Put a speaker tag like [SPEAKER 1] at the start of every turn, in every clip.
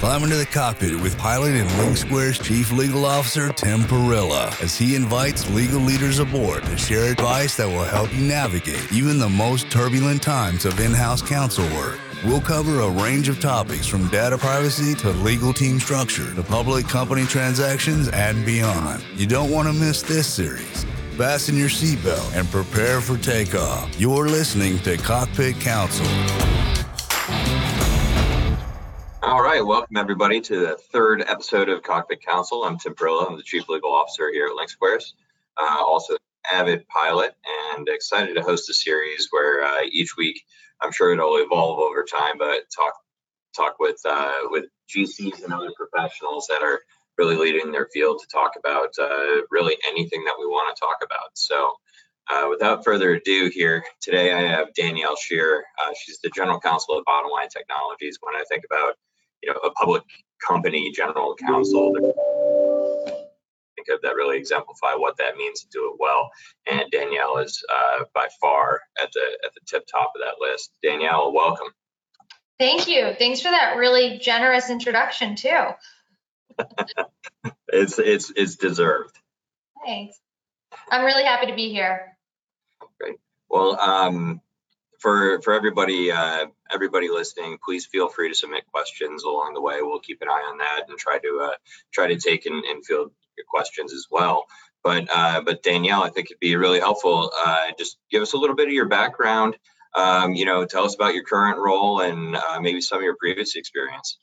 [SPEAKER 1] Climb into the cockpit with pilot and LinkSquare's Chief Legal Officer Tim Parilla as he invites legal leaders aboard to share advice that will help you navigate even the most turbulent times of in house counsel work. We'll cover a range of topics from data privacy to legal team structure to public company transactions and beyond. You don't want to miss this series. Fasten your seatbelt and prepare for takeoff. You're listening to Cockpit Counsel.
[SPEAKER 2] All right, welcome everybody to the third episode of Cockpit Counsel. I'm Tim Parilla. I'm the Chief Legal Officer here at LinkSquares, uh, also avid pilot, and excited to host a series where uh, each week I'm sure it'll evolve over time, but talk talk with uh, with GCs and other professionals that are really leading their field to talk about uh, really anything that we want to talk about. So. Uh, without further ado, here today I have Danielle Sheer. Uh, she's the general counsel of Bottomline Technologies. When I think about you know, a public company general counsel. Think of that really exemplify what that means to do it well. And Danielle is uh, by far at the at the tip top of that list. Danielle, welcome.
[SPEAKER 3] Thank you. Thanks for that really generous introduction too.
[SPEAKER 2] it's it's it's deserved.
[SPEAKER 3] Thanks. I'm really happy to be here.
[SPEAKER 2] Great. Well, um, for for everybody uh, everybody listening, please feel free to submit questions along the way. We'll keep an eye on that and try to uh, try to take and, and field your questions as well. But uh, but Danielle, I think it'd be really helpful. Uh, just give us a little bit of your background. Um, you know, tell us about your current role and uh, maybe some of your previous experience.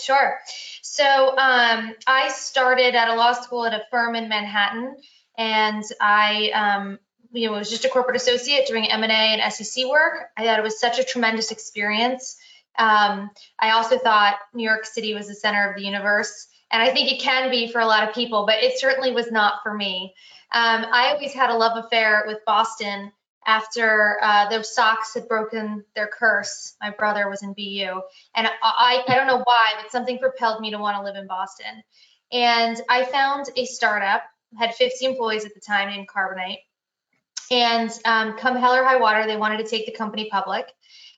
[SPEAKER 3] Sure. So um, I started at a law school at a firm in Manhattan, and I um, you know, was just a corporate associate doing M&A and SEC work. I thought it was such a tremendous experience. Um, I also thought New York City was the center of the universe, and I think it can be for a lot of people, but it certainly was not for me. Um, I always had a love affair with Boston after uh, the Sox had broken their curse. My brother was in BU, and I, I don't know why, but something propelled me to want to live in Boston. And I found a startup, had 50 employees at the time named Carbonite and um, come hell or high water, they wanted to take the company public,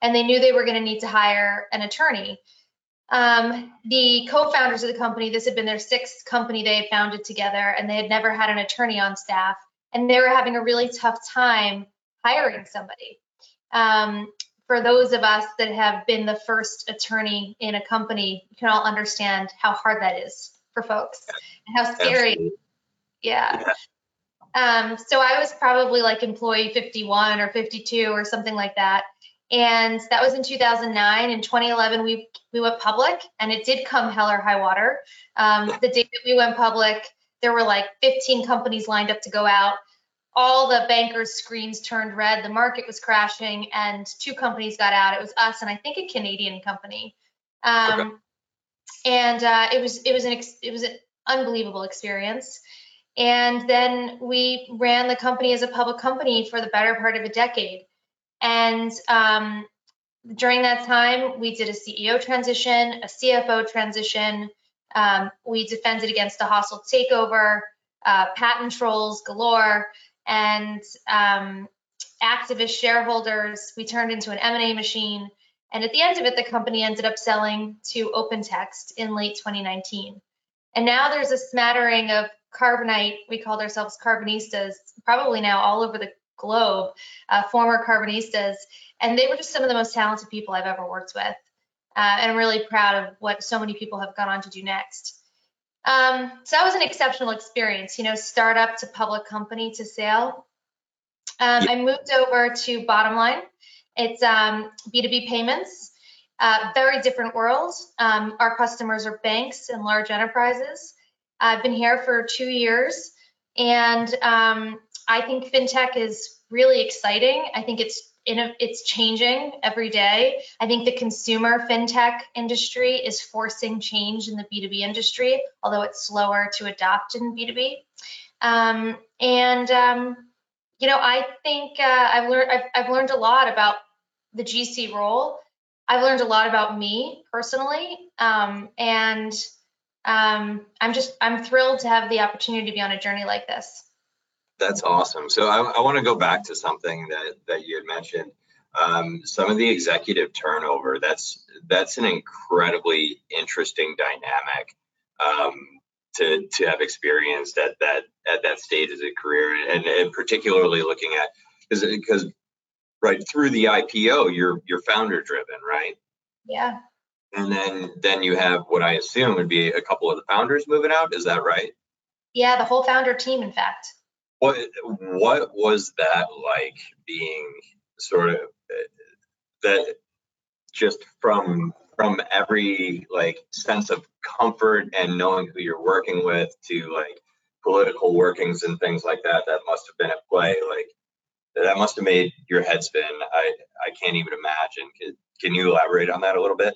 [SPEAKER 3] and they knew they were going to need to hire an attorney. Um, the co-founders of the company, this had been their sixth company they had founded together, and they had never had an attorney on staff, and they were having a really tough time hiring somebody. Um, for those of us that have been the first attorney in a company, you can all understand how hard that is for folks and how scary. Yeah. yeah. Um, so I was probably like employee 51 or 52 or something like that. And that was in 2009. In 2011, we we went public, and it did come hell or high water. Um, the day that we went public, there were like 15 companies lined up to go out. All the bankers' screens turned red. The market was crashing, and two companies got out. It was us and I think a Canadian company. Um, okay. And uh, it was it was an ex- it was an unbelievable experience. And then we ran the company as a public company for the better part of a decade. And um, during that time, we did a CEO transition, a CFO transition. Um, we defended against a hostile takeover, uh, patent trolls galore, and um, activist shareholders. We turned into an M&A machine. And at the end of it, the company ended up selling to OpenText in late 2019. And now there's a smattering of Carbonite, we called ourselves Carbonistas, probably now all over the globe, uh, former Carbonistas, and they were just some of the most talented people I've ever worked with. Uh, and I'm really proud of what so many people have gone on to do next. Um, so that was an exceptional experience, you know, startup to public company to sale. Um, I moved over to Bottomline. It's um, B2B payments, uh, very different world. Um, our customers are banks and large enterprises. I've been here for two years, and um, I think fintech is really exciting. I think it's a, it's changing every day. I think the consumer fintech industry is forcing change in the B2B industry, although it's slower to adopt in B2B. Um, and um, you know, I think uh, I've learned I've, I've learned a lot about the GC role. I've learned a lot about me personally, um, and um, I'm just I'm thrilled to have the opportunity to be on a journey like this.
[SPEAKER 2] That's awesome. So I, I want to go back to something that that you had mentioned. um, some of the executive turnover. That's that's an incredibly interesting dynamic um, to to have experienced at that at that stage of the career, and, and particularly looking at because because right through the IPO, you're you're founder driven, right?
[SPEAKER 3] Yeah.
[SPEAKER 2] And then then you have what I assume would be a couple of the founders moving out. Is that right?
[SPEAKER 3] Yeah, the whole founder team, in fact.
[SPEAKER 2] What what was that like being sort of that just from from every like sense of comfort and knowing who you're working with to like political workings and things like that that must have been at play like that must have made your head spin i i can't even imagine can, can you elaborate on that a little bit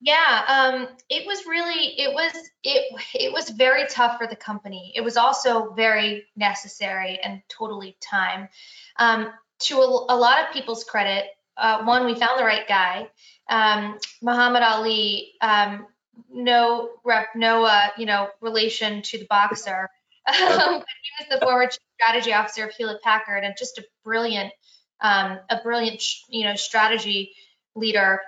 [SPEAKER 3] yeah um it was really it was it it was very tough for the company it was also very necessary and totally time um to a, a lot of people's credit uh, one, we found the right guy. Um, Mohamad Ali, um, no rep, no uh, you know relation to the boxer. Um, he was the former strategy officer of Hewlett Packard and just a brilliant, um, a brilliant you know strategy leader.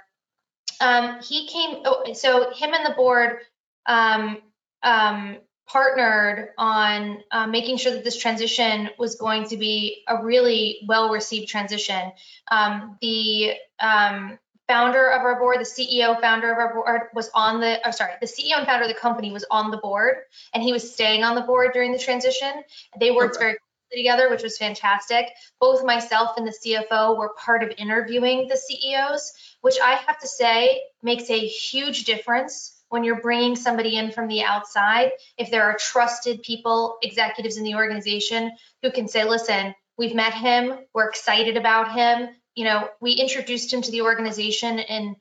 [SPEAKER 3] Um, he came, oh, so him and the board um, um, partnered on uh, making sure that this transition was going to be a really well received transition. Um, the um, founder of our board, the CEO founder of our board was on the, oh, sorry, the CEO and founder of the company was on the board and he was staying on the board during the transition. They worked okay. very closely together, which was fantastic. Both myself and the CFO were part of interviewing the CEOs, which I have to say makes a huge difference when you're bringing somebody in from the outside, if there are trusted people, executives in the organization who can say, listen, we've met him, we're excited about him. You know, we introduced him to the organization in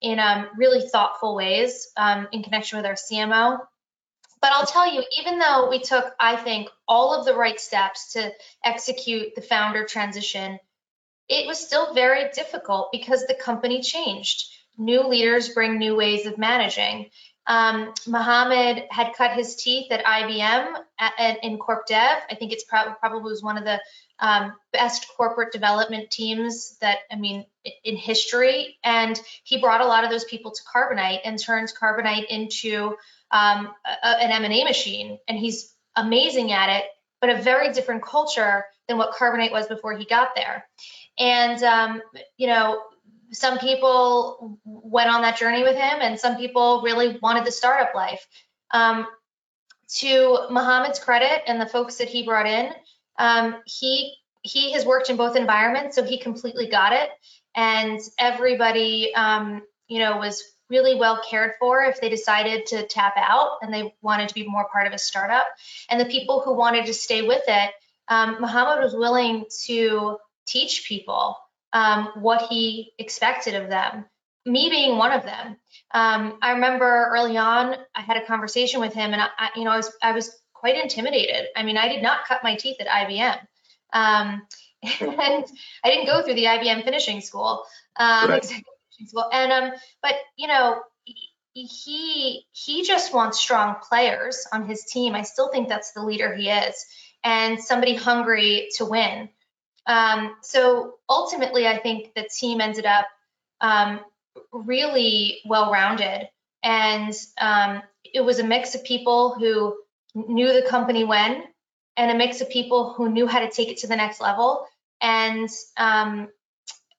[SPEAKER 3] in um, really thoughtful ways um, in connection with our CMO. But I'll tell you, even though we took, I think, all of the right steps to execute the founder transition, it was still very difficult because the company changed new leaders bring new ways of managing. Um, had cut his teeth at IBM at, at, in Corp Dev. I think it's pro- probably was one of the um, best corporate development teams that, I mean, in history. And he brought a lot of those people to Carbonite and turns Carbonite into um, a, an M&A machine. And he's amazing at it, but a very different culture than what Carbonite was before he got there. And, um, you know, some people went on that journey with him, and some people really wanted the startup life. Um, to Mohamad's credit and the folks that he brought in, um, he he has worked in both environments, so he completely got it. And everybody, um, you know, was really well cared for if they decided to tap out and they wanted to be more part of a startup. And the people who wanted to stay with it, um, Mohamad was willing to teach people um, what he expected of them, me being one of them. Um, I remember early on, I had a conversation with him, and I, I, you know, I was I was quite intimidated. I mean, I did not cut my teeth at IBM, um, and I didn't go through the IBM finishing school, um, right. school, and um, but you know, he he just wants strong players on his team. I still think that's the leader he is, and somebody hungry to win. Um, so ultimately, I think the team ended up um, really well rounded. And um, it was a mix of people who knew the company when, and a mix of people who knew how to take it to the next level. And um,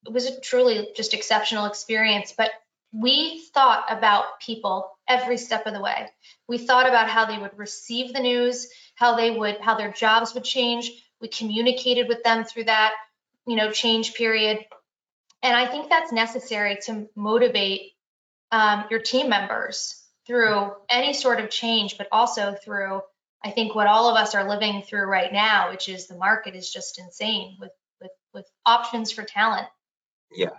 [SPEAKER 3] it was a truly just exceptional experience. But we thought about people every step of the way. We thought about how they would receive the news, how they would, how their jobs would change, we communicated with them through that, you know, change period. And I think that's necessary to motivate um, your team members through any sort of change, but also through, I think, what all of us are living through right now, which is the market is just insane with with with options for talent.
[SPEAKER 2] Yeah,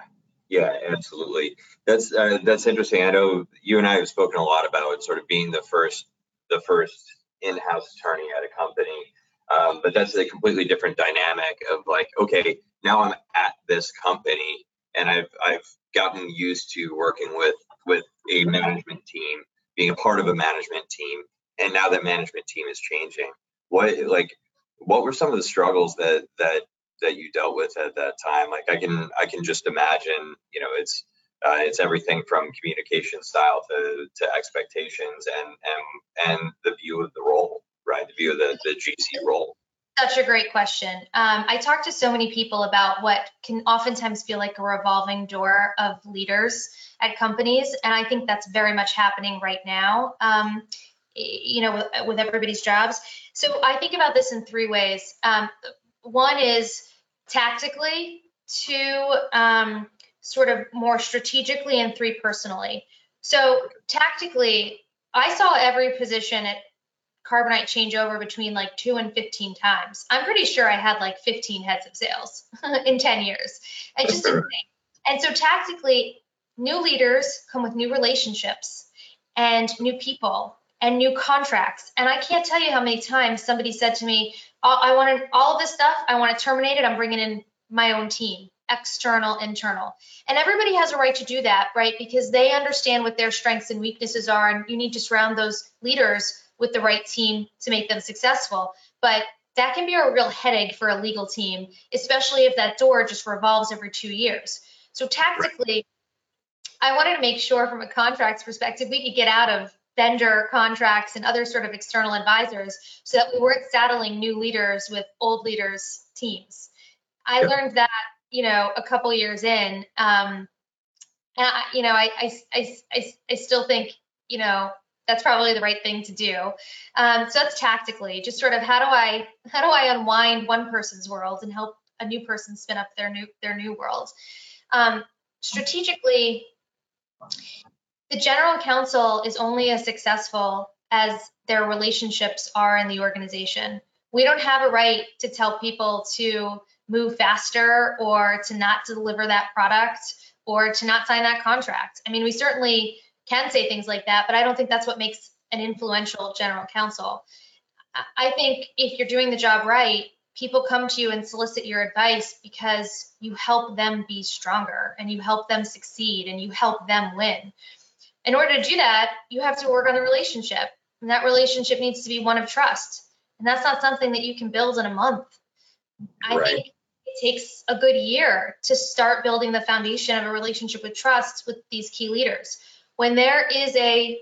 [SPEAKER 2] yeah, absolutely. That's uh, that's interesting. I know you and I have spoken a lot about sort of being the first the first in-house attorney at a company. Um, but that's a completely different dynamic of like, okay, now I'm at this company and I've I've gotten used to working with with a management team, being a part of a management team, and now that management team is changing. What like what were some of the struggles that that that you dealt with at that time like i can i can just imagine you know it's uh, it's everything from communication style to, to expectations and, and and the view of the role right the view of the, the gc role
[SPEAKER 3] such a great question. Um, I talk to so many people about what can oftentimes feel like a revolving door of leaders at companies, and I think that's very much happening right now. Um, you know, with, with, everybody's jobs. So I think about this in three ways. Um, one is tactically, two um, sort of more strategically, and three personally. So tactically, I saw every position at Carbonite changeover between like two and 15 times. I'm pretty sure I had like 15 heads of sales in 10 years. And just insane. And so tactically, new leaders come with new relationships and new people and new contracts. And I can't tell you how many times somebody said to me, I want all of this stuff, I want to terminate it. I'm bringing in my own team, external, internal. And everybody has a right to do that, right? Because they understand what their strengths and weaknesses are. And you need to surround those leaders with the right team to make them successful. But that can be a real headache for a legal team, especially if that door just revolves every two years. So tactically, I wanted to make sure from a contracts perspective, we could get out of vendor contracts and other sort of external advisors so that we weren't saddling new leaders with old leaders teams. I yep. learned that, you know, a couple years in. Um, and I, you know, I, I, I, I, I still think, you know, that's probably the right thing to do. Um, so that's tactically just sort of how do I how do I unwind one person's world and help a new person spin up their new their new world. Um, strategically, the general counsel is only as successful as their relationships are in the organization. We don't have a right to tell people to move faster or to not deliver that product or to not sign that contract. I mean, we certainly can say things like that, but I don't think that's what makes an influential general counsel. I think if you're doing the job right, people come to you and solicit your advice because you help them be stronger and you help them succeed and you help them win. In order to do that, you have to work on the relationship, and that relationship needs to be one of trust. And that's not something that you can build in a month. I right. think it takes a good year to start building the foundation of a relationship with trust with these key leaders when there is a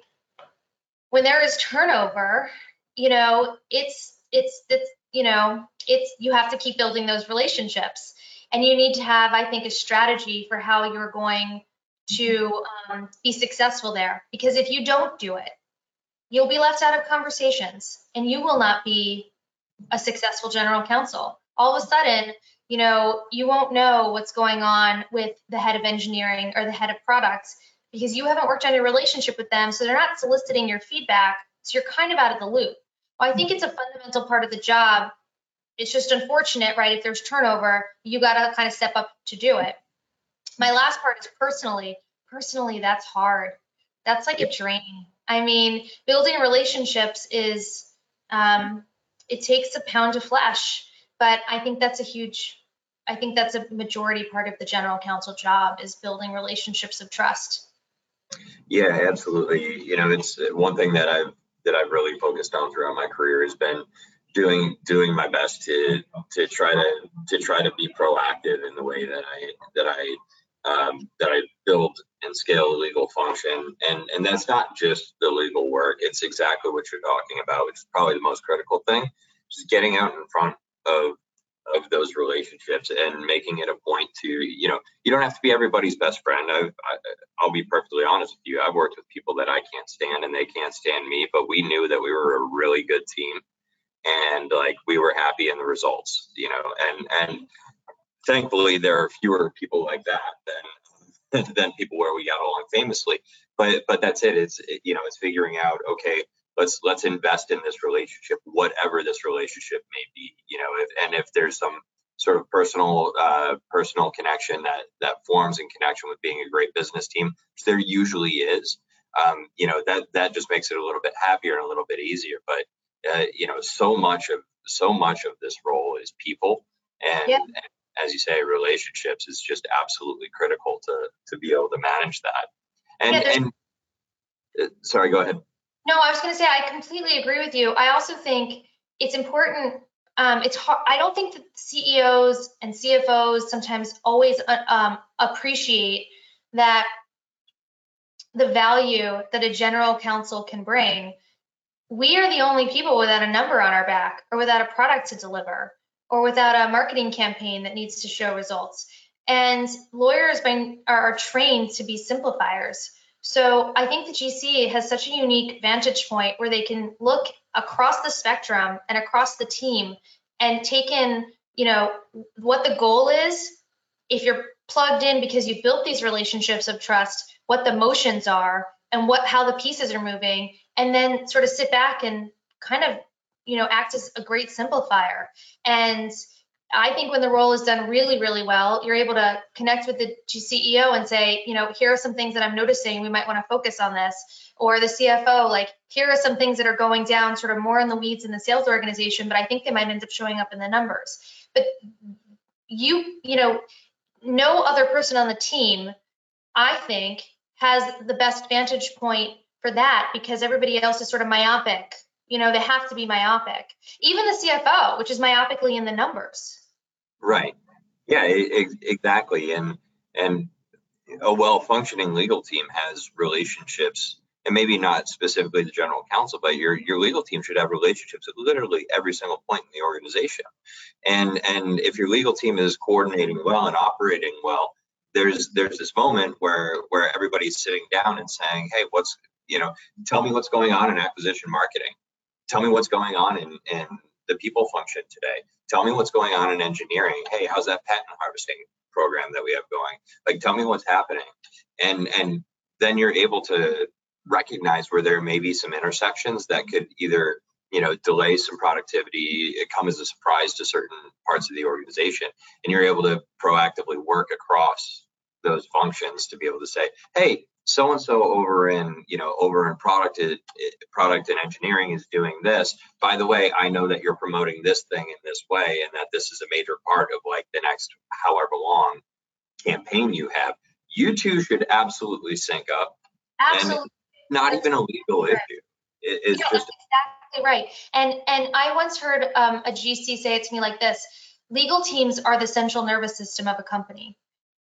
[SPEAKER 3] when there is turnover, you know, it's it's it's you know, it's you have to keep building those relationships. And you need to have, I think, a strategy for how you're going to um, be successful there. Because if you don't do it, you'll be left out of conversations and you will not be a successful general counsel. All of a sudden, you know, you won't know what's going on with the head of engineering or the head of products because you haven't worked on your relationship with them. So they're not soliciting your feedback. So you're kind of out of the loop. Well, I think it's a fundamental part of the job. It's just unfortunate, right? If there's turnover, you got to kind of step up to do it. My last part is personally. Personally, that's hard. That's like a drain. I mean, building relationships is, um, it takes a pound of flesh, but I think that's a huge, I think that's a majority part of the general counsel job is building relationships of trust.
[SPEAKER 2] Yeah, absolutely. You know, it's one thing that I've that I've really focused on throughout my career has been doing doing my best to to try to to try to be proactive in the way that I that I um, that I build and scale a legal function, and and that's not just the legal work. It's exactly what you're talking about, which is probably the most critical thing. Just getting out in front of of those relationships and making it a point to you know you don't have to be everybody's best friend. I, i'll be perfectly honest with you. I've worked with people that i can't stand and they can't stand me but we knew that we were a really good team and like we were happy in the results you know and and thankfully there are fewer people like that than than people where we got along famously but but that's it. It's it, you know it's figuring out okay let's let's invest in this relationship whatever this relationship may be you know if, and if there's some sort of personal uh, personal connection that that forms in connection with being a great business team which there usually is um, you know that that just makes it a little bit happier and a little bit easier. But uh, you know so much of so much of this role is people. And, yeah. and as you say relationships is just absolutely critical to to be able to manage that. And yeah, and uh, sorry go ahead
[SPEAKER 3] no, I was going to say I completely agree with you. I also think it's important um, it's hard. I don't think that CEOs and CFOs sometimes always uh, um, appreciate that the value that a general counsel can bring. We are the only people without a number on our back, or without a product to deliver, or without a marketing campaign that needs to show results. And lawyers by, are trained to be simplifiers. So I think the GC has such a unique vantage point where they can look across the spectrum and across the team and take in, you know, what the goal is. If you're plugged in because you've built these relationships of trust, what the motions are and what how the pieces are moving, and then sort of sit back and kind of, you know, act as a great simplifier. And I think when the role is done really, really well, you're able to connect with the CEO and say, you know, here are some things that I'm noticing. We might want to focus on this. Or the CFO, like, here are some things that are going down sort of more in the weeds in the sales organization, but I think they might end up showing up in the numbers. But you, you know, no other person on the team, I think, has the best vantage point for that because everybody else is sort of myopic. You know, they have to be myopic. Even the CFO, which is myopically in the numbers.
[SPEAKER 2] Right. Yeah, exactly. And and a well-functioning legal team has relationships, and maybe not specifically the general counsel, but your your legal team should have relationships at literally every single point in the organization. And and if your legal team is coordinating well and operating well, there's there's this moment where where everybody's sitting down and saying, hey, what's you know, tell me what's going on in acquisition marketing. Tell me what's going on in in the people function today. Tell me what's going on in engineering. Hey, how's that patent harvesting program that we have going? Like, tell me what's happening. And and then you're able to recognize where there may be some intersections that could either you know delay some productivity it come as a surprise to certain parts of the organization and you're able to proactively work across those functions to be able to say hey so and so over in you know over in product uh, product and engineering is doing this. By the way i know that you're promoting this thing in this way and that this is a major part of like the next however long campaign you have. You two should absolutely sync up.
[SPEAKER 3] Absolutely. and
[SPEAKER 2] not even a legal right. issue. It, it's
[SPEAKER 3] no, just exactly right. And and i once heard um, a gc say it to me like this legal teams are the central nervous system of a company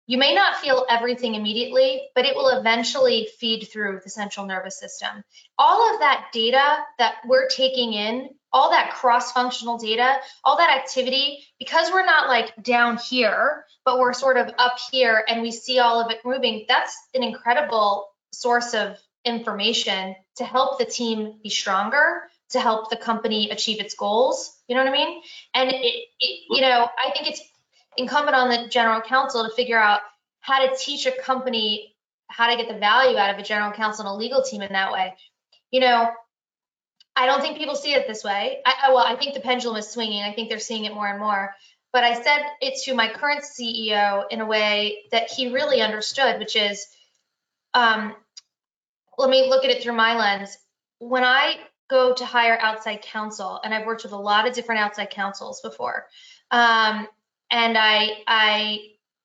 [SPEAKER 3] you may not feel everything immediately, but it will eventually feed through the central nervous system. All of that data that we're taking in, all that cross functional data, all that activity, because we're not like down here, but we're sort of up here and we see all of it moving, that's an incredible source of information to help the team be stronger, to help the company achieve its goals. You know what I mean? And it, it you know, I think it's incumbent on the general counsel to figure out how to teach a company how to get the value out of a general counsel and a legal team in that way. You know, I don't think people see it this way. I, well, I think the pendulum is swinging. I think they're seeing it more and more. But I said it to my current CEO in a way that he really understood, which is, um, let me look at it through my lens. When I go to hire outside counsel, and I've worked with a lot of different outside counsels before, um, and I I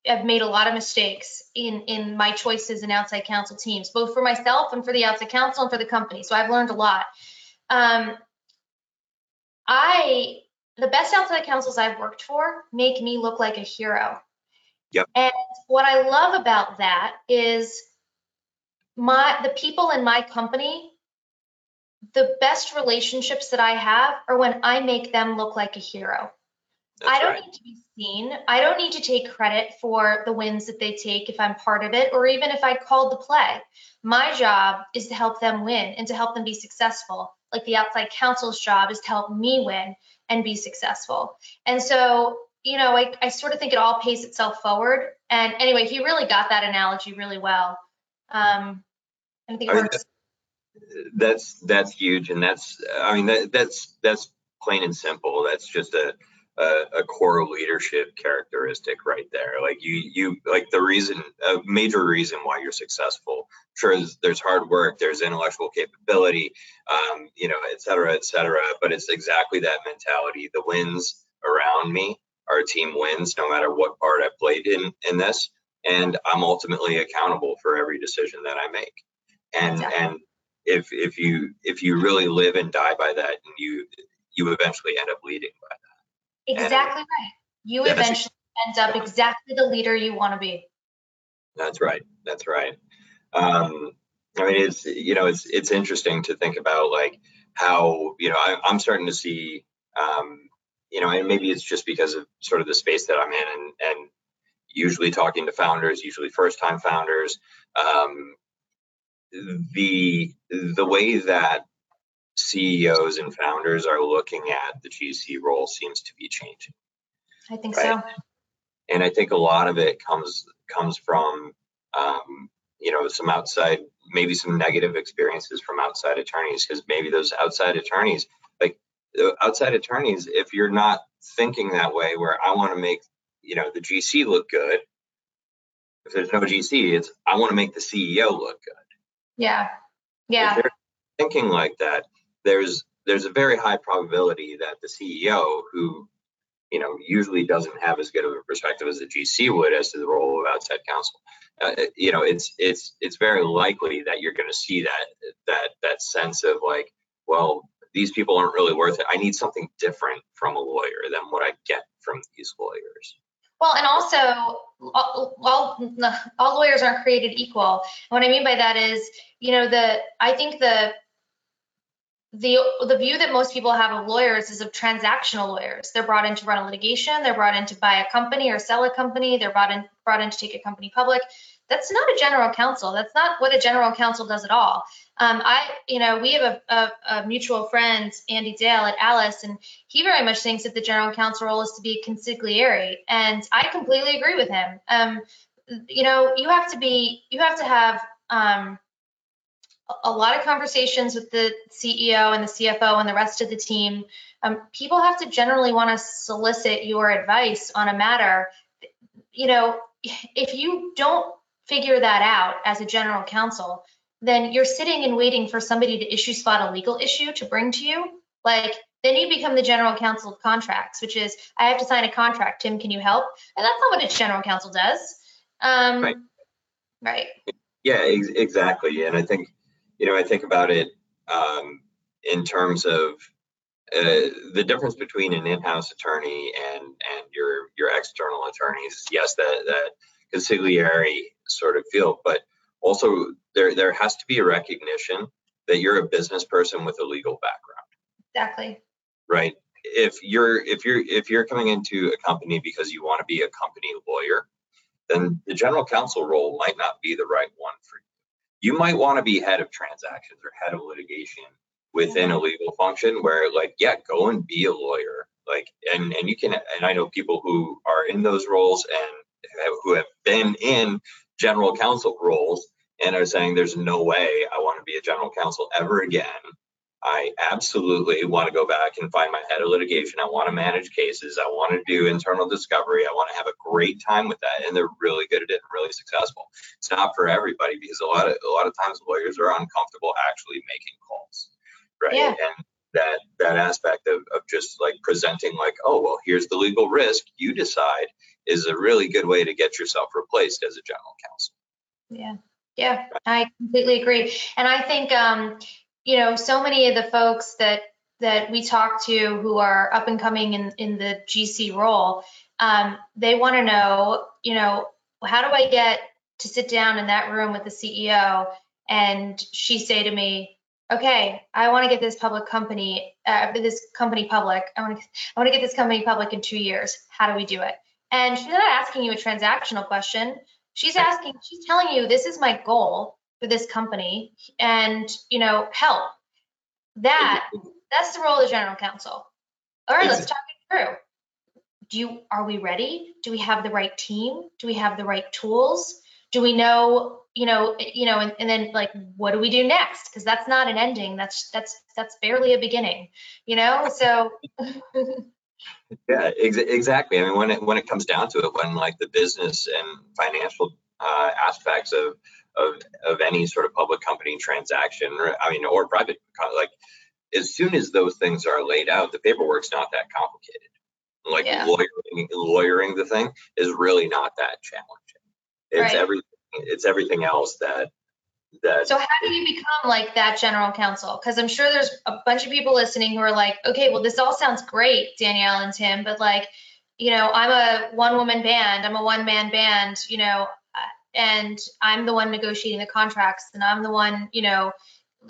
[SPEAKER 3] have made a lot of mistakes in in my choices in outside counsel teams, both for myself and for the outside counsel and for the company. So I've learned a lot. Um, I the best outside counsels I've worked for make me look like a hero.
[SPEAKER 2] Yep.
[SPEAKER 3] And what I love about that is my the people in my company the best relationships that I have are when I make them look like a hero. That's I don't right. need to be seen. I don't need to take credit for the wins that they take if I'm part of it or even if I called the play. My job is to help them win and to help them be successful. Like the outside counsel's job is to help me win and be successful. And so, you know, I, I sort of think it all pays itself forward. And anyway, he really got that analogy really well. Um, I think it I works.
[SPEAKER 2] Mean, that's that's huge, and that's I mean that that's that's plain and simple. That's just a a, a, core leadership characteristic right there. Like you, you like the reason, a major reason why you're successful. Sure, there's, there's hard work, there's intellectual capability, um, you know, et cetera, et cetera. But it's exactly that mentality. The wins around me, our team wins, no matter what part I played in in this, and I'm ultimately accountable for every decision that I make. And and if if you if you really live and die by that, and you you eventually end up leading by that.
[SPEAKER 3] Exactly and, right. You eventually end up exactly the leader you want to be.
[SPEAKER 2] That's right. That's right. Um, I mean, it's you know, it's it's interesting to think about like how you know I, am starting to see, um, you know, and maybe it's just because of sort of the space that I'm in, and and usually talking to founders, usually first time founders, um, the the way that CEOs and founders are looking at the GC role seems to be changing.
[SPEAKER 3] I think right? so.
[SPEAKER 2] And I think a lot of it comes comes from um, you know some outside maybe some negative experiences from outside attorneys because maybe those outside attorneys like outside attorneys if you're not thinking that way where i want to make you know the gc look good if there's no gc it's i want to make the ceo look good
[SPEAKER 3] yeah yeah
[SPEAKER 2] thinking like that there's there's a very high probability that the ceo who you know usually doesn't have as good of a perspective as the gc would as to the role of outside counsel uh, you know, it's it's it's very likely that you're going to see that that that sense of like, well, these people aren't really worth it. I need something different from a lawyer than what I get from these lawyers.
[SPEAKER 3] Well, and also, all, all, all lawyers aren't created equal. what I mean by that is, you know, the I think the the the view that most people have of lawyers is of transactional lawyers. They're brought in to run a litigation, they're brought in to buy a company or sell a company, they're brought in brought in to take a company public. That's not a general counsel. That's not what a general counsel does at all. Um, I, you know, we have a, a, a, mutual friend, Andy Dale at Alyce, and he very much thinks that the general counsel role is to be consigliere, and I completely agree with him. Um, you know, you have to be, you have to have um, a lot of conversations with the CEO and the CFO and the rest of the team. Um, people have to generally want to solicit your advice on a matter. You know, if you don't figure that out as a general counsel, then you're sitting and waiting for somebody to issue spot a legal issue to bring to you. Like, then you become the general counsel of contracts, which is, I have to sign a contract. Tim, can you help? And that's not what a general counsel does. Um, right. Right.
[SPEAKER 2] Yeah, ex- exactly. And I think you know, I think about it um, in terms of uh, the difference between an in-house attorney and and your your external attorneys. Yes, that that consigliere sort of feel, but also there there has to be a recognition that you're a business person with a legal background.
[SPEAKER 3] Exactly.
[SPEAKER 2] Right. If you're if you're if you're coming into a company because you want to be a company lawyer, then the general counsel role might not be the right one for you you might want to be head of transactions or head of litigation within a legal function where like yeah go and be a lawyer like and and you can and i know people who are in those roles and who have been in general counsel roles and are saying there's no way i want to be a general counsel ever again I absolutely want to go back and find my head of litigation. I want to manage cases. I want to do internal discovery. I want to have a great time with that. And they're really good at it and really successful. It's not for everybody because a lot of a lot of times lawyers are uncomfortable actually making calls. Right.
[SPEAKER 3] Yeah.
[SPEAKER 2] And that that aspect of, of just like presenting like, oh well, here's the legal risk, you decide is a really good way to get yourself replaced as a general counsel.
[SPEAKER 3] Yeah. Yeah, I completely agree. And I think um, you know, so many of the folks that that we talk to who are up and coming in in the GC role, um, they want to know, you know, how do I get to sit down in that room with the CEO and she say to me, okay, I want to get this public company, uh, this company public. I want to, I want to get this company public in two years. How do we do it? And she's not asking you a transactional question. She's asking, she's telling you, this is my goal for this company and you know help. That that's the role of the general counsel. All right let's talk it through. Do you are we ready? Do we have the right team? Do we have the right tools? Do we know you know you know and, and then like what do we do next? Because that's not an ending. That's that's that's barely a beginning you know? So
[SPEAKER 2] yeah ex- exactly. I mean when it when it comes down to it when like the business and financial uh, aspects of of of any sort of public company transaction, or, I mean, or private. Like as soon as those things are laid out, the paperwork's not that complicated. Like yeah. lawyering, lawyering the thing is really not that challenging. It's right. everything. It's everything else that that.
[SPEAKER 3] So how do you become like that general counsel? Because I'm sure there's a bunch of people listening who are like, okay, well, this all sounds great, Danielle and Tim, but like, you know, I'm a one woman band, I'm a one man band, you know, and I'm the one negotiating the contracts and I'm the one, you know,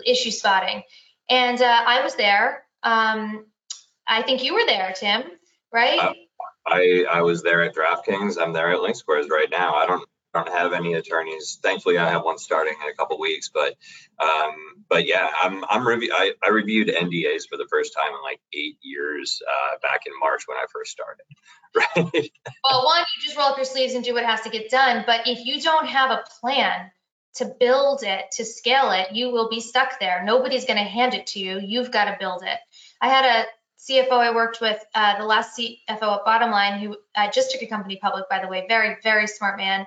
[SPEAKER 3] issue spotting. And uh, I was there. Um, I think you were there, Tim, right? Uh,
[SPEAKER 2] I I was there at DraftKings. I'm there at LinkSquares right now. I don't don't have any attorneys. Thankfully, I have one starting in a couple weeks. But um, but yeah, I'm I'm review. I, I reviewed NDAs for the first time in like eight years uh, back in March when I first started. Right.
[SPEAKER 3] well, one, you just roll up your sleeves and do what has to get done. But if you don't have a plan to build it, to scale it, you will be stuck there. Nobody's going to hand it to you. You've got to build it. I had a CFO I worked with, uh, the last CFO at Bottomline, who uh, just took a company public, by the way, very, very smart man.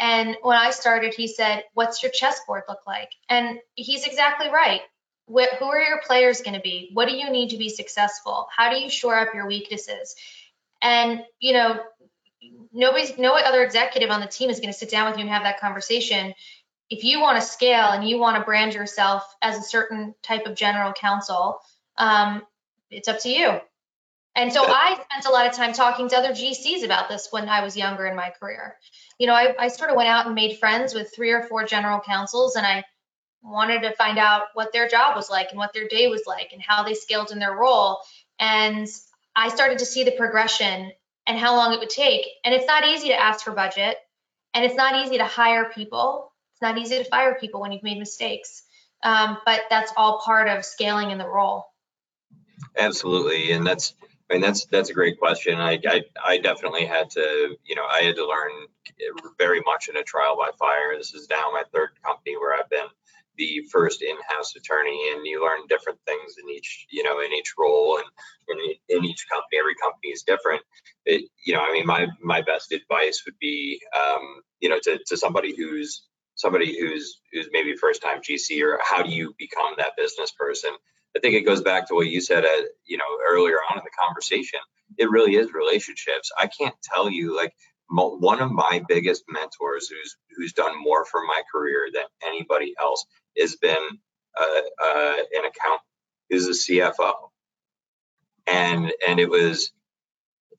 [SPEAKER 3] And when I started, he said, What's your chessboard look like? And he's exactly right. Wh- who are your players going to be? What do you need to be successful? How do you shore up your weaknesses? And, you know, nobody's, no other executive on the team is going to sit down with you and have that conversation. If you want to scale and you want to brand yourself as a certain type of general counsel, um, it's up to you. And so I spent a lot of time talking to other GCs about this when I was younger in my career. You know, I, I sort of went out and made friends with three or four general counsels, and I wanted to find out what their job was like and what their day was like and how they scaled in their role. And I started to see the progression and how long it would take. And it's not easy to ask for budget, and it's not easy to hire people. It's not easy to fire people when you've made mistakes. Um, but that's all part of scaling in the role.
[SPEAKER 2] Absolutely, and that's I mean that's that's a great question. I, I, I definitely had to you know I had to learn very much in a trial by fire. This is now my third company where I've been the first in-house attorney, and you learn different things in each you know in each role and in, in each company. Every company is different. It, you know I mean my my best advice would be um, you know to to somebody who's somebody who's who's maybe first time GC or how do you become that business person I think it goes back to what you said, at, you know, earlier on in the conversation. It really is relationships. I can't tell you like mo- one of my biggest mentors, who's who's done more for my career than anybody else, has been uh, uh, an accountant, is a CFO, and and it was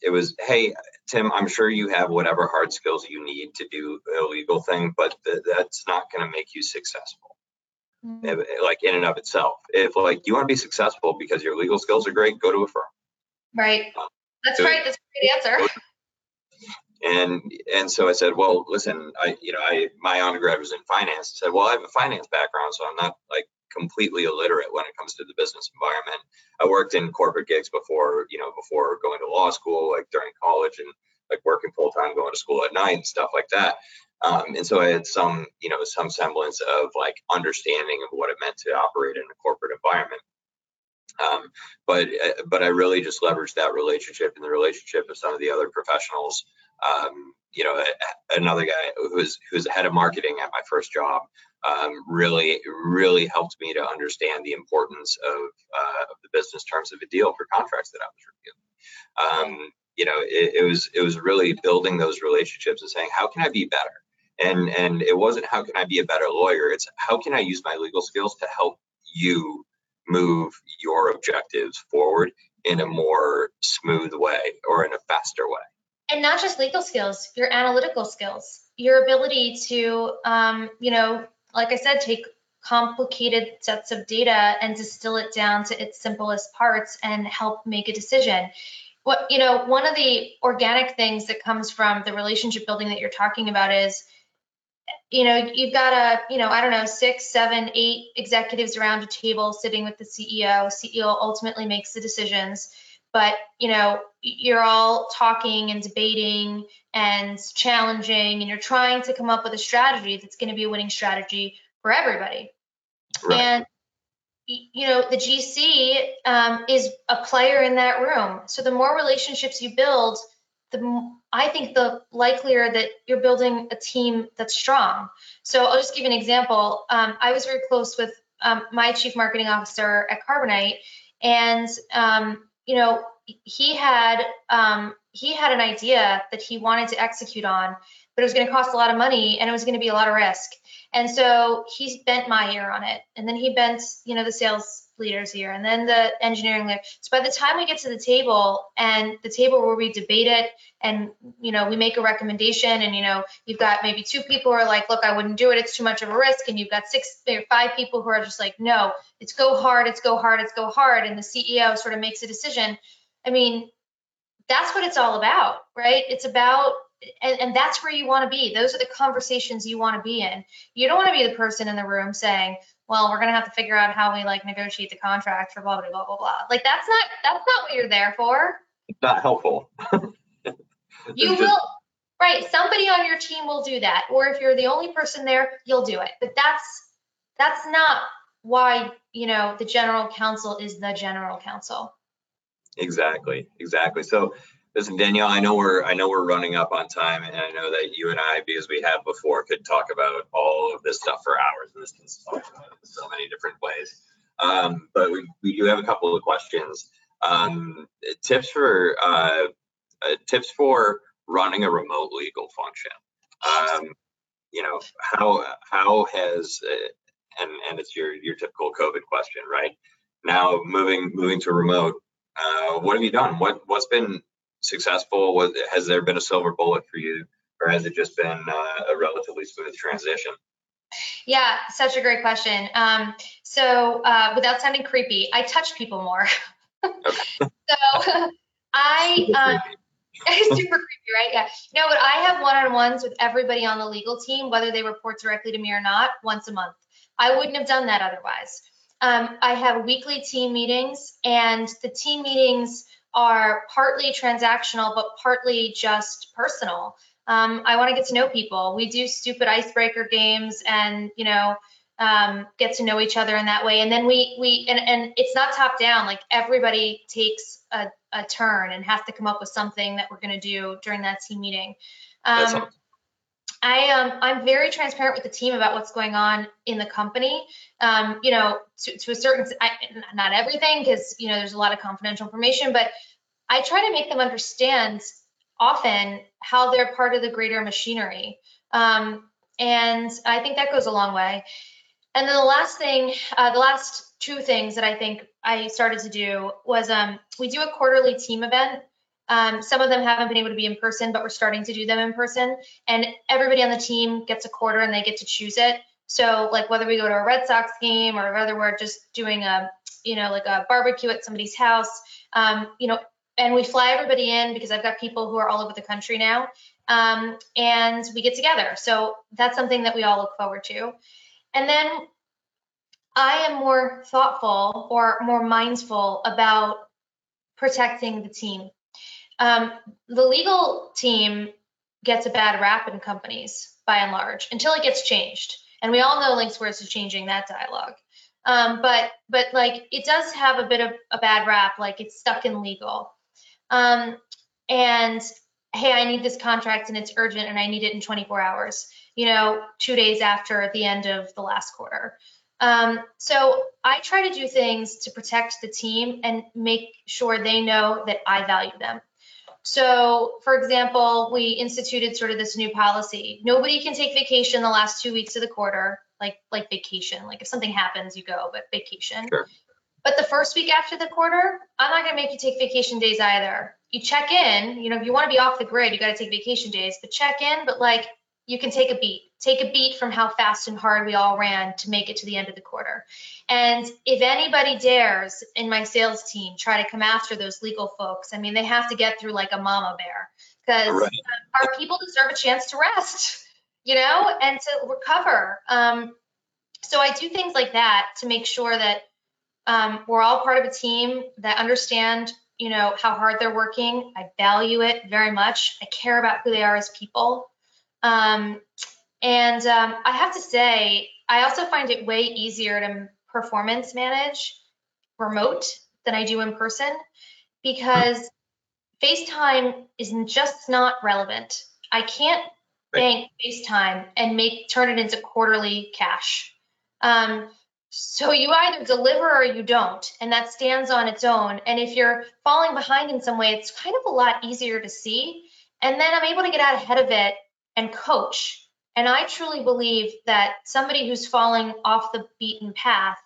[SPEAKER 2] it was hey Tim, I'm sure you have whatever hard skills you need to do a legal thing, but th- that's not going to make you successful. Like in and of itself. If like you want to be successful because your legal skills are great, go to a firm.
[SPEAKER 3] Right. Um, That's so, right. That's a great answer.
[SPEAKER 2] And and so I said, well, listen, I you know I my undergrad was in finance. I said, well, I have a finance background, so I'm not like completely illiterate when it comes to the business environment. I worked in corporate gigs before, you know, before going to law school, like during college and like working full time, going to school at night and stuff like that. Um, and so I had some, you know, some semblance of like understanding of what it meant to operate in a corporate environment. Um, but uh, but I really just leveraged that relationship and the relationship of some of the other professionals. Um, you know, another guy who was who was head of marketing at my first job um, really really helped me to understand the importance of, uh, of the business terms of a deal for contracts that I was reviewing. Um, you know, it, it was it was really building those relationships and saying, how can I be better? and and it wasn't how can i be a better lawyer? It's how can i use my legal skills to help you move your objectives forward in a more smooth way or in a faster way?
[SPEAKER 3] And not just legal skills your analytical skills your ability to um, you know like i said take complicated sets of data and distill it down to its simplest parts and help make a decision what you know one of the organic things that comes from the relationship building that you're talking about is you know, you've got a, you know, I don't know, six, seven, eight executives around a table sitting with the CEO. CEO ultimately makes the decisions, but you know, you're all talking and debating and challenging, and you're trying to come up with a strategy that's going to be a winning strategy for everybody. Right. And you know, the GC um, is a player in that room. So the more relationships you build, the I think the likelier that you're building a team that's strong. So I'll just give you an example. Um, I was very close with um, my chief marketing officer at Carbonite, and um, you know he had um, he had an idea that he wanted to execute on but it was going to cost a lot of money and it was going to be a lot of risk. And so he bent my ear on it. And then he bent, you know, the sales leaders here and then the engineering leader. So by the time we get to the table and the table where we debate it and, you know, we make a recommendation and, you know, you've got maybe two people who are like, look, I wouldn't do it. It's too much of a risk. And you've got six or five people who are just like, no, it's go hard, it's go hard, it's go hard. And the CEO sort of makes a decision. I mean, that's what it's all about, right? It's about and, and, that's where you want to be. Those are the conversations you want to be in. You don't want to be the person in the room saying, well, we're gonna have to figure out how we like negotiate the contract for blah blah blah blah blah. Like that's not that's not what you're there for.
[SPEAKER 2] Not helpful.
[SPEAKER 3] you just... will right. Somebody on your team will do that, or if you're the only person there, you'll do it. But that's that's not why you know the general counsel is the general counsel.
[SPEAKER 2] Exactly, exactly. So Listen, Danielle, I know we're I know we're running up on time, and I know that you and I, because we have before, could talk about all of this stuff for hours, and this can talk about in so many different ways. Um, but we, we do have a couple of questions. Um, tips for uh, uh, tips for running a remote legal function. Um, you know how how has uh, and and it's your your typical COVID question, right? Now moving moving to remote, uh, what have you done? What what's been successful? Was, has there been a silver bullet for you, or has it just been uh, a relatively smooth transition?
[SPEAKER 3] Yeah, such a great question. Um, so, uh, without sounding creepy, I touch people more. so, I um, super creepy, right? Yeah. No, but I have one-on-ones with everybody on the legal team, whether they report directly to me or not, once a month. I wouldn't have done that otherwise. Um, I have weekly team meetings, and the team meetings are partly transactional, but partly just personal. Um, I want to get to know people. We do stupid icebreaker games and, you know, um, get to know each other in that way. And then we, we, and, and it's not top down, like everybody takes a, a turn and has to come up with something that we're going to do during that team meeting. Um, I um I'm very transparent with the team about what's going on in the company. Um, you know, to, to a certain I, not everything because you know there's a lot of confidential information, but I try to make them understand often how they're part of the greater machinery. Um, and I think that goes a long way. And then the last thing, uh, the last two things that I think I started to do was um, we do a quarterly team event um, some of them haven't been able to be in person, but we're starting to do them in person. And everybody on the team gets a quarter and they get to choose it. So like whether we go to a Red Sox game or whether we're just doing a, you know, like a barbecue at somebody's house, um, you know, and we fly everybody in because I've got people who are all over the country now. Um, and we get together. So that's something that we all look forward to. And then I am more thoughtful or more mindful about protecting the team. Um, the legal team gets a bad rap in companies by and large until it gets changed. And we all know LinkSquares is changing that dialogue. Um, but but like it does have a bit of a bad rap, like it's stuck in legal. Um, and hey, I need this contract and it's urgent and I need it in 24 hours. You know, two days after the end of the last quarter. Um, so I try to do things to protect the team and make sure they know that I value them. So, for example, we instituted sort of this new policy. Nobody can take vacation the last two weeks of the quarter, like like vacation. Like if something happens, you go, but vacation. Sure. But the first week after the quarter, I'm not going to make you take vacation days either. You check in, you know, if you want to be off the grid, you got to take vacation days, but check in, but like you can take a beat. Take a beat from how fast and hard we all ran to make it to the end of the quarter. And if anybody dares in my sales team try to come after those legal folks, I mean, they have to get through like a mama bear because right. our people deserve a chance to rest, you know, and to recover. Um, so I do things like that to make sure that um, we're all part of a team that understand, you know, how hard they're working. I value it very much. I care about who they are as people. Um, and um, I have to say, I also find it way easier to performance manage remote than I do in person because FaceTime is just not relevant. I can't bank FaceTime and make turn it into quarterly cash. Um, so you either deliver or you don't, and that stands on its own. And if you're falling behind in some way, it's kind of a lot easier to see. And then I'm able to get out ahead of it and coach. And I truly believe that somebody who's falling off the beaten path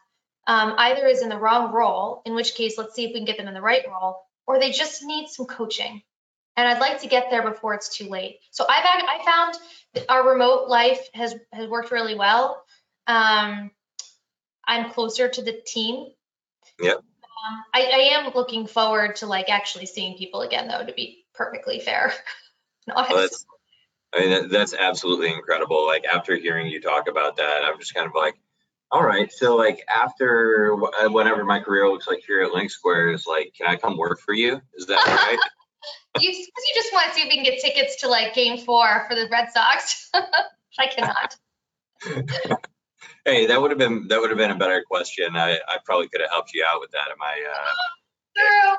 [SPEAKER 3] um, either is in the wrong role, in which case, let's see if we can get them in the right role, or they just need some coaching. And I'd like to get there before it's too late. So I've I found our remote life has has worked really well. Um, I'm closer to the team.
[SPEAKER 2] Yep.
[SPEAKER 3] Um, I, I am looking forward to like actually seeing people again, though. To be perfectly fair.
[SPEAKER 2] well, that's, I mean, that's absolutely incredible. Like after hearing you talk about that, I'm just kind of like, all right. So like after uh, whatever my career looks like here at LinkSquares, like, can I come work for you? Is that right?
[SPEAKER 3] you, you just want to see if we can get tickets to like Game Four for the Red Sox. I cannot.
[SPEAKER 2] hey, that would have been that would have been a better question. I, I probably could have helped you out with that. Am
[SPEAKER 3] I?
[SPEAKER 2] Uh,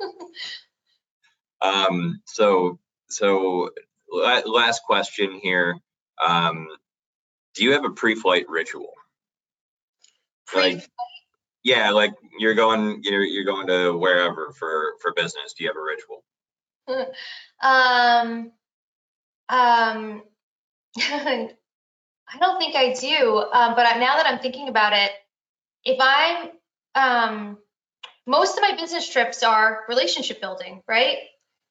[SPEAKER 2] True. um. So so last question here. Um, do you have a pre-flight ritual?
[SPEAKER 3] Pre-flight?
[SPEAKER 2] Like, yeah, like you're going, you're you're going to wherever for for business. Do you have a ritual?
[SPEAKER 3] um, um, I don't think I do. Um, but now that I'm thinking about it, if I'm, um, most of my business trips are relationship building, right?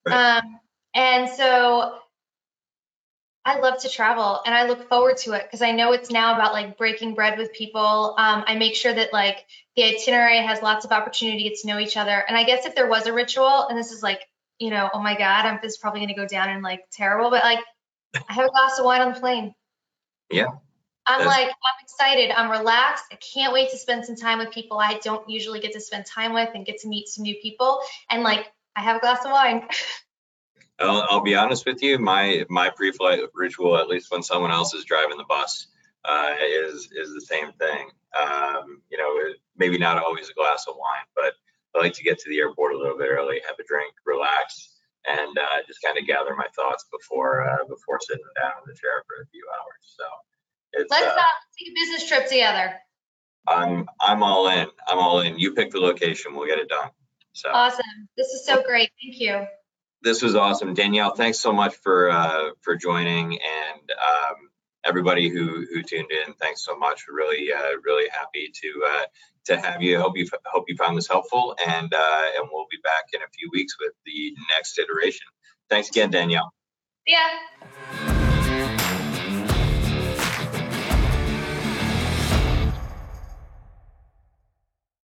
[SPEAKER 3] right. Um, and so I love to travel and I look forward to it because I know it's now about like breaking bread with people. Um, I make sure that like the itinerary has lots of opportunity to get to know each other. And I guess if there was a ritual, and this is like, you know, oh my God, I'm this probably going to go down and like terrible, but like I have a glass of wine on the plane.
[SPEAKER 2] Yeah.
[SPEAKER 3] I'm like, I'm excited. I'm relaxed. I can't wait to spend some time with people I don't usually get to spend time with and get to meet some new people. And like, I have a glass of wine.
[SPEAKER 2] I'll, I'll, be honest with you. My my pre-flight ritual, at least when someone else is driving the bus, uh, is is the same thing. Um, you know, maybe not always a glass of wine, but I like to get to the airport a little bit early, have a drink, relax, and uh, just kind of gather my thoughts before uh, before sitting down in the chair for a few hours. So
[SPEAKER 3] it's, let's uh, take a business trip together.
[SPEAKER 2] I'm I'm all in. I'm all in. You pick the location, we'll get it done. So
[SPEAKER 3] awesome. This is so great. Thank you
[SPEAKER 2] this was awesome, Danielle. Thanks so much for uh, for joining, and um, everybody who who tuned in. Thanks so much. Really, uh, really happy to uh, to have you. Hope you hope you found this helpful, and uh, and we'll be back in a few weeks with the next iteration. Thanks again, Danielle.
[SPEAKER 3] Yeah.